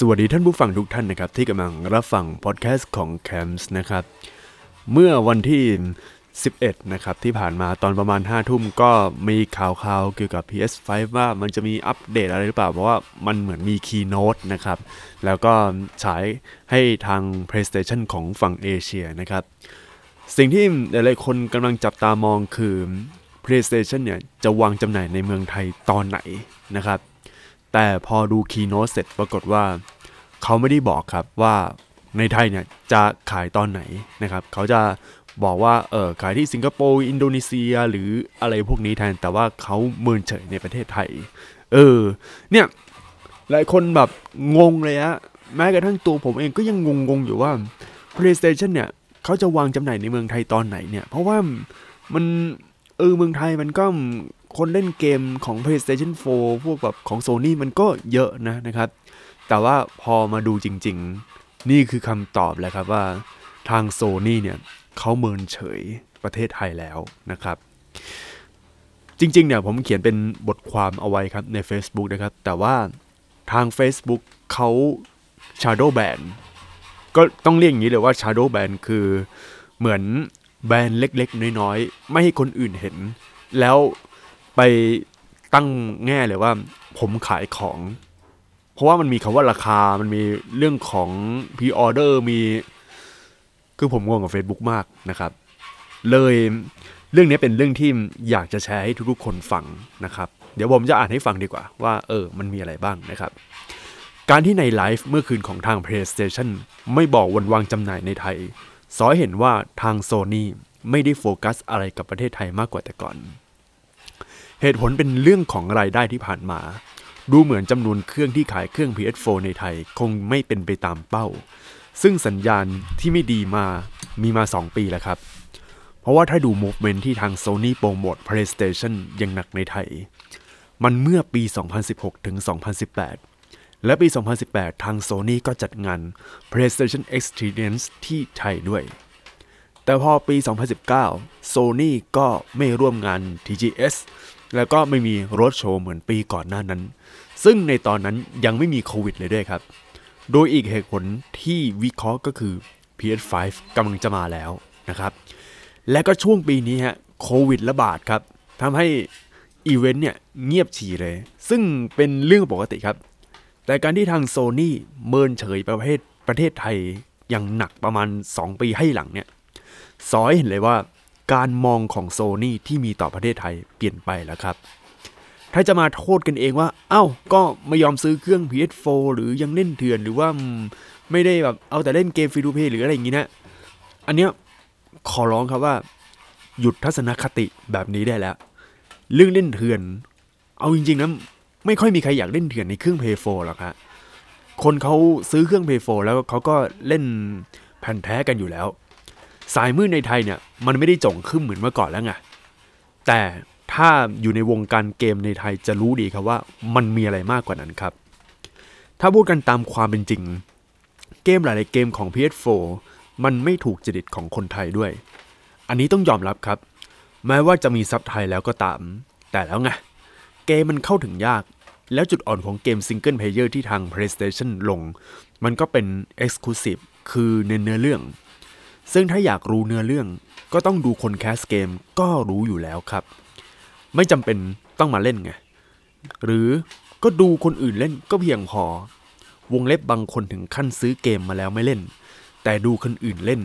สวัสดีท่านผู้ฟังทุกท่านนะครับ ที่กำลังรับฟังพอดแคสต์ของ c a m s นะครับ เมื่อวันที่ 11 นะครับที่ผ่านมาตอนประมาณ 5 ทุ่มก็มีข่าวๆเกี่ยวกับ PS5 ว่ามันจะมีอัปเดตอะไรหรือเปล่า เพราะว่ามันเหมือนมี Keynote นะครับ แล้วก็ฉายให้ทาง PlayStation ของฝั่งเอเชียนะครับ สิ่งที่หลายๆคนกำลังจับตามองคือ PlayStation เนี่ยจะวางจำหน่ายในเมืองไทยตอนไหนนะครับ แต่พอดูคีโนเสร็จปรากฏว่า เขาไม่ได้บอกครับว่าในไทยเนี่ยจะขายตอนไหนนะครับ เขาจะบอกว่าเออขายที่สิงคโปร์อินโดนีเซียหรืออะไรพวกนี้แทนแต่ว่าเขาเมินเฉยในประเทศไทย เออ เนี่ยหลายคนแบบงงเลยฮะแม้กระทั่งตัวผมเองก็ยังงงๆอยู่ว่า PlayStation เนี่ยเขาจะวางจำหน่ายในเมืองไทยตอนไหนเนี่ย เพราะว่ามันเออเมืองไทยมันก็ คนเล่นเกมของ PlayStation 4 พวกแบบของ Sony มันก็เยอะนะนะครับ แต่ว่าพอมาดูจริง ๆ นี่คือคำตอบแหละครับว่าทาง Sony เนี่ยเขาเมินเฉยประเทศไทยแล้วนะครับ จริง ๆ เนี่ยผมเขียนเป็นบทความเอาไว้ครับใน Facebook นะครับ แต่ว่าทาง Facebook เขา Shadow Ban ก็ต้องเรียกอย่างนี้เลยว่า Shadow Ban คือเหมือนแบนเล็กๆ น้อยๆ ไม่ให้คนอื่นเห็น แล้ว ไปตั้งแง่เลยว่าผมขายของ เพราะว่ามันมีคำว่าราคา มันมีเรื่องของพ r ออเดอร์มี คือผมงงกับ Facebook มากนะครับ เลยเรื่องนี้เป็นเรื่องที่อยากจะแชร์ให้ทุกๆคนฟังนะครับ เดี๋ยวผมจะอ่านให้ฟังดีกว่า ว่าเออ มันมีอะไรบ้างนะครับ การที่ในไลฟ์เมื่อคืนของทาง PlayStation ไม่บอกวันวางจำหน่ายในไทยสอให้เห็นว่าทางโซนี่ไม่ได้โฟกัสอะไรกับประเทศไทยมากกว่าแต่ก่อน เหตุผลเป็นเรื่องของรายได้ที่ผ่านมา ดูเหมือนจำนวนเครื่องที่ขายเครื่อง PS4 ในไทยคงไม่เป็นไปตามเป้า ซึ่งสัญญาณที่ไม่ดีมามีมา 2 ปีแล้วครับ เพราะว่าถ้าดู movement ที่ทาง Sony โปรโมท PlayStation ย่างหนักในไทย มันเมื่อปี 2016 ถึง 2018 และปี 2018 ทาง Sony ก็จัดงาน PlayStation Experience ที่ไทยด้วยแต่พอปี 2019 Sony ก็ไม่ร่วมงาน TGS แล้วก็ไม่มีรถโชว์เหมือนปีก่อนหน้านั้น ซึ่งในตอนนั้นยังไม่มีโควิดเลยด้วยครับ โดยอีกเหตุผลที่วิเคราะห์ก็คือ PS5 กำลังจะมาแล้วนะครับ และก็ช่วงปีนี้ฮะโควิดระบาดครับทำให้อีเวนต์เนี่ยเงียบฉี่เลย ซึ่งเป็นเรื่องปกติครับ แต่การที่ทางโซนี่เมินเฉยประเทศประเทศไทยอย่างหนักประมาณ 2 ปีให้หลังเนี่ยสอยเห็นเลยว่า การมองของโซนี่ที่มีต่อประเทศไทยเปลี่ยนไปแล้วครับ ถ้าจะมาโทษกันเองว่า เอ้า ก็ไม่ยอมซื้อเครื่อง PS4 หรือยังเล่นเถื่อนหรือว่าไม่ได้แบบเอาแต่เล่นเกมฟรีทูเพย์หรืออะไรอย่างนี้นะ อันเนี้ยขอร้องครับว่า หยุดทัศนคติแบบนี้ได้แล้ว เรื่องเล่นเถื่อน เอาจริงๆนะไม่ค่อยมีใครอยากเล่นเถื่อนในเครื่อง Play 4หรอกครับคนเขาซื้อเครื่อง Play 4แล้วเขาก็เล่นแผ่นแท้กันอยู่แล้ว สายมืดในไทยเนี่ยมันไม่ได้จงขึ้นเหมือนเมื่อก่อนแล้วไงแต่ถ้าอยู่ในวงการเกมในไทยจะรู้ดีครับว่ามันมีอะไรมากกว่านั้นครับ ถ้าพูดกันตามความเป็นจริง เกมหลายๆเกมของ PS4 มันไม่ถูกจริตของคนไทยด้วย อันนี้ต้องยอมรับครับ แม้ว่าจะมีซับไทยแล้วก็ตาม แต่แล้วไง เกมมันเข้าถึงยาก แล้วจุดอ่อนของเกม single player ที่ทาง PlayStation ลง มันก็เป็น Exclusive คือเนื้อเรื่อง ซึ่งถ้าอยากรู้เนื้อเรื่องก็ต้องดูคนแคสเกมก็รู้อยู่แล้วครับ ไม่จำเป็นต้องมาเล่นไง หรือก็ดูคนอื่นเล่นก็เพียงพอ วงเล็บบางคนถึงขั้นซื้อเกมมาแล้วไม่เล่น แต่ดูคนอื่นเล่น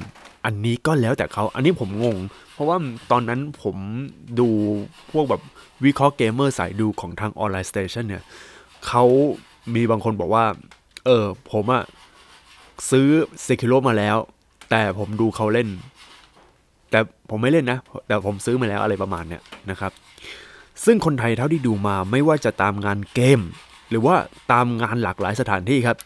อันนี้ก็แล้วแต่เขา อันนี้ผมงง เพราะว่าตอนนั้นผมดูพวกแบบวิเคราะห์เกมเมอร์สายดูของทาง Online Station เนี่ยเขามีบางคนบอกว่า เออผมอะซื้อ Sekiro มาแล้ว แต่ผมดูเขาเล่น แต่ผมไม่เล่นนะ แต่ผมซื้อมาแล้วอะไรประมาณเนี้ยนะครับ ซึ่งคนไทยเท่าที่ดูมาไม่ว่าจะตามงานเกม หรือว่าตามงานหลากหลายสถานที่ครับ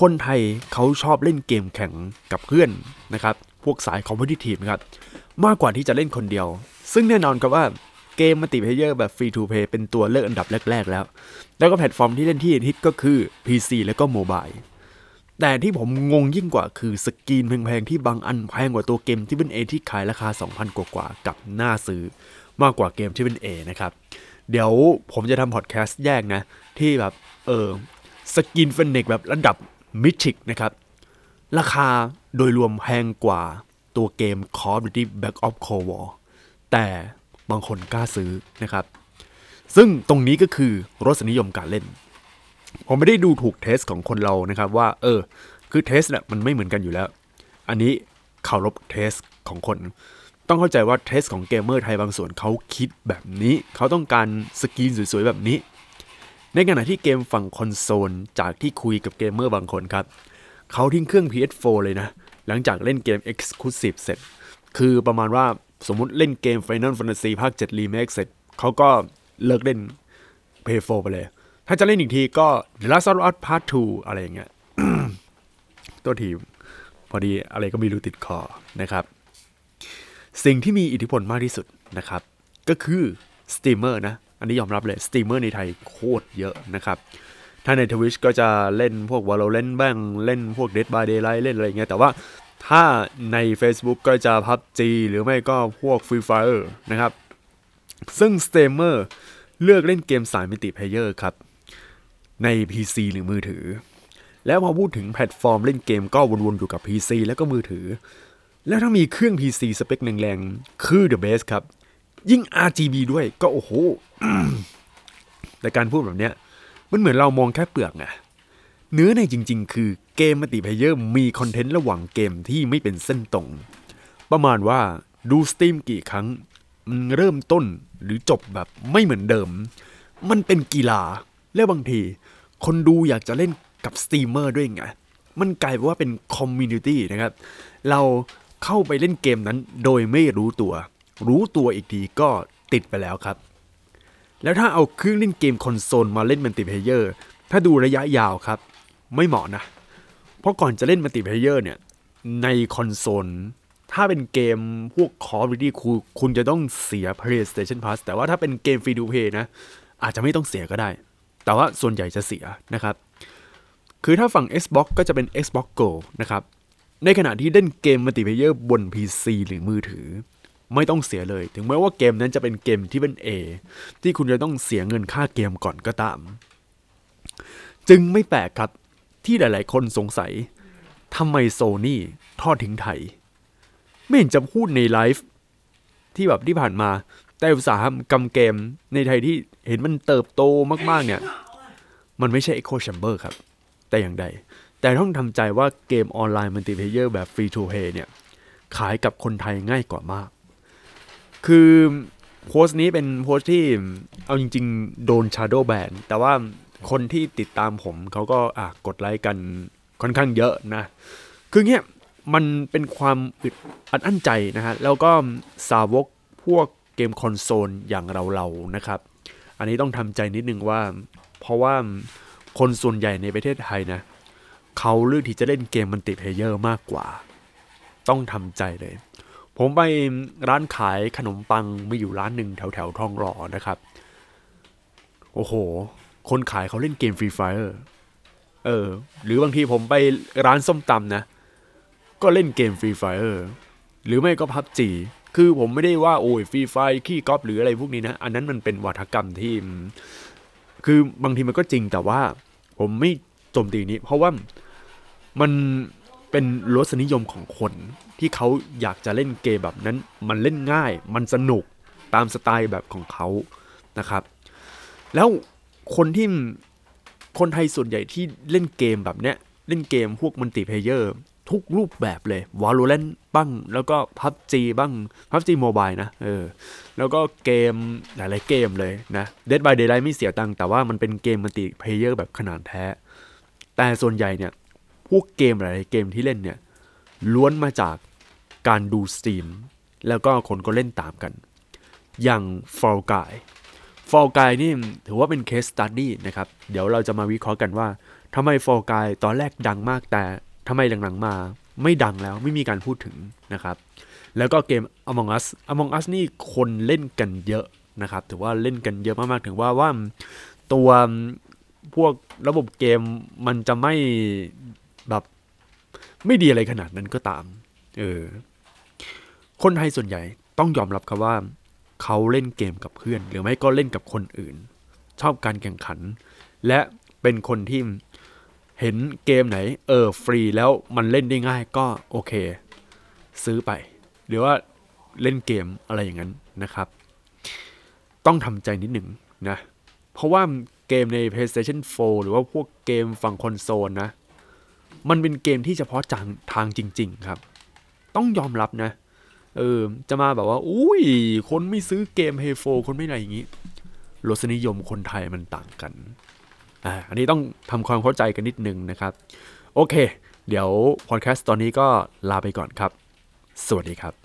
คนไทยเขาชอบเล่นเกมแข่งกับเพื่อนนะครับ พวกสาย competitive ครับ มากกว่าที่จะเล่นคนเดียว ซึ่งแน่นอนครับว่าเกม multiplayer แบบ free to play เป็นตัวเลือกอันดับแรก ๆ แล้ว แล้วก็แพลตฟอร์มที่เล่นที่ฮิตก็คือ PC และก็โมบาย แต่ที่ผมงงยิ่งกว่าคือ skin แพงๆที่บางอันแพงกว่าตัวเกมที่เป็น A ที่ขายราคา 2,000 กว่าๆกลับน่าซื้อมากกว่าเกมที่เป็น A นะครับ เดี๋ยวผมจะทำพอดแคสต์แยกนะ ที่แบบ เออ skin Fennec แบบระดับ Mythic นะครับ ราคาโดยรวมแพงกว่าตัวเกม Call of Duty Black Ops Cold War แต่บางคนกล้าซื้อนะครับ ซึ่งตรงนี้ก็คือรสนิยมการเล่น ผมไม่ได้ดูถูก taste ของคนเรานะครับว่า เออ คือ taste แหละมันไม่เหมือนกันอยู่แล้ว อันนี้เคารพ taste ของคน ต้องเข้าใจว่า taste ของเกมเมอร์ไทยบางส่วนเขาคิดแบบนี้ เขาต้องการ skin สวยๆแบบนี้ ในขณะที่เกมฝั่งคอนโซลจากที่คุยกับเกมเมอร์บางคนครับเขาทิ้งเครื่อง PS4 เลยนะ หลังจากเล่นเกม Exclusive เสร็จ คือประมาณว่าสมมุติเล่นเกม Final Fantasy ภาค 7 Remake เสร็จ เขาก็เลิกเล่น PS4 ไปเลย ถ้าจะเล่นอีกทีก็ The Last of Us Part 2 อะไรอย่างเงี้ยตัวทีมพอดีอะไรก็ไม่รู้ติดคอนะครับ สิ่งที่มีอิทธิพลมากที่สุดนะครับ ก็คือสตรีมเมอร์นะ อันนี้ยอมรับเลยสตรีมเมอร์ในไทยโคตรเยอะนะครับ ถ้าใน Twitch ก็จะเล่นพวก Valorant บ้างเล่นพวก Dead by Daylight เล่นอะไรเงี้ยแต่ว่าถ้าใน Facebook ก็จะ PUBG หรือไม่ก็พวก Free Fire นะครับ ซึ่งสตรีมเมอร์เลือกเล่นเกมสาย multiplayer ครับ ใน PC หรือมือถือ แล้วพอพูดถึงแพลตฟอร์มเล่นเกมก็วนๆอยู่กับ PC แล้วก็มือถือ แล้วถ้ามีเครื่อง PC สเปคแรงๆคือ The Best ครับ ยิ่ง RGB ด้วยก็โอ้โหแต่การพูดแบบเนี้ยมันเหมือนเรามองแค่เปลือกไงเนื้อในจริง ๆ คือเกม multiplayer มีคอนเทนต์ระหว่างเกมที่ไม่เป็นเส้นตรง ประมาณว่าดูสตรีมกี่ครั้งมันเริ่มต้นหรือจบแบบไม่เหมือนเดิม มันเป็นกีฬา และบางที คนดูอยากจะเล่นกับสตรีมเมอร์ด้วยไง มันกลายเป็นว่าเป็น community นะครับ เราเข้าไปเล่นเกมนั้นโดยไม่รู้ตัว รู้ตัวอีกทีก็ติดไปแล้วครับ แล้วถ้าเอาเครื่องเล่นเกมคอนโซลมาเล่น multiplayer ถ้าดูระยะยาวครับ ไม่เหมาะนะ เพราะก่อนจะเล่น multiplayer เนี่ย ในคอนโซลถ้าเป็นเกมพวก Call of Duty คุณคุณจะต้องเสีย PlayStation Plus แต่ว่าถ้าเป็นเกม free to play นะ อาจจะไม่ต้องเสียก็ได้ แต่ว่าส่วนใหญ่จะเสียนะครับ คือถ้าฝั่ง Xbox ก็จะเป็น Xbox Gold นะครับ ในขณะที่เล่นเกม multiplayer บน PC หรือมือถือ ไม่ต้องเสียเลย ถึงแม้ว่าเกมนั้นจะเป็นเกมที่เป็น A ที่คุณจะต้องเสียเงินค่าเกมก่อนก็ตาม จึงไม่แปลกครับที่หลาย ๆ คนสงสัยทำไมโซนี่ทอดทิ้งไทย ไม่เห็นจะพูดในไลฟ์ที่แบบที่ผ่านมา แต่อุตสาหกรรมเกมในไทยที่เห็นมันเติบโตมากๆเนี่ย มันไม่ใช่ Echo Chamber ครับ แต่อย่างใด แต่ต้องทำใจว่าเกมออนไลน์ multiplayer แบบ free to play เนี่ย ขายกับคนไทยง่ายกว่ามาก คือโพสต์นี้เป็นโพสต์ที่เอาจริง ๆ โดน Shadow Ban แต่ว่าคนที่ติดตามผมเขาก็อะกดไลค์กันค่อนข้างเยอะนะ คือเงี้ยมันเป็นความอึดอัดอั้นใจนะฮะ แล้วก็สาวกพวก เกมคอนโซลอย่างเราๆนะครับ อันนี้ต้องทำใจนิดนึงว่า เพราะว่าคนส่วนใหญ่ในประเทศไทยนะเขาเลือกที่จะเล่นเกม multiplayer มากกว่า ต้องทำใจเลย ผมไปร้านขายขนมปังมีอยู่ร้านหนึ่งแถวแถวทองหล่อนะครับ โอ้โห คนขายเขาเล่นเกม Free Fire เออ หรือบางทีผมไปร้านส้มตำนะ ก็เล่นเกม Free Fireหรือไม่ก็พับจี คือผมไม่ได้ว่าโอ้ยฟรีไฟขี้ก๊อปหรืออะไรพวกนี้นะ อันนั้นมันเป็นวัฒกรรมที่ คือบางทีมันก็จริงแต่ว่า ผมไม่โจมตีนี้ เพราะว่ามันเป็นรสนิยมของคนที่เขาอยากจะเล่นเกมแบบนั้น มันเล่นง่าย มันสนุกตามสไตล์แบบของเขานะครับ แล้วคนที่คนไทยส่วนใหญ่ที่เล่นเกมแบบเนี้ยเล่นเกมพวก multiplayer ทุกรูปแบบเลย Valorant บ้าง แล้วก็ PUBG บ้าง PUBG Mobile นะ เออ แล้วก็เกมหลายๆเกมเลยนะ Dead by Daylight ไม่เสียตังค์แต่ว่ามันเป็นเกม multiplayer แบบขนานแท้ แต่ส่วนใหญ่เนี่ย พวกเกมหลายๆเกมที่เล่นเนี่ย ล้วนมาจากการดูสตรีม แล้วก็คนก็เล่นตามกัน อย่าง Fall Guy Fall Guy นี่ถือว่าเป็น case study นะครับ เดี๋ยวเราจะมาวิเคราะห์กันว่าทำไม Fall Guy ตอนแรกดังมากแต่ ทำไมหลังๆมา ไม่ดังแล้วไม่มีการพูดถึงนะครับ แล้วก็เกม Among Us Among Us นี่คนเล่นกันเยอะนะครับ ถือว่าเล่นกันเยอะมากๆถึงว่าว่าตัวพวกระบบเกมมันจะไม่แบบไม่ดีอะไรขนาดนั้นก็ตาม เออ คนไทยส่วนใหญ่ต้องยอมรับครับว่าเขาเล่นเกมกับเพื่อน หรือไม่ก็เล่นกับคนอื่น ชอบการแข่งขัน และเป็นคนที่ เห็นเกมไหน เออ ฟรีแล้วมันเล่นได้ง่ายก็โอเค ซื้อไป หรือว่าเล่นเกมอะไรอย่างนั้นนะครับ ต้องทำใจนิดหนึ่งนะ เพราะว่าเกมใน PlayStation 4 หรือว่าพวกเกมฝั่งคอนโซลนะ มันเป็นเกมที่เฉพาะจางทางจริง ๆ ครับ ต้องยอมรับนะ เออ จะมาแบบว่า อุ้ย คนไม่ซื้อเกม Hey 4คนไม่อะไรอย่างนี้รสนิยมคนไทยมันต่างกัน อ่าอันนี้ต้องทำความเข้าใจกันนิดนึงนะครับ โอเค เดี๋ยวพอดแคสต์ตอนนี้ก็ลาไปก่อนครับ สวัสดีครับ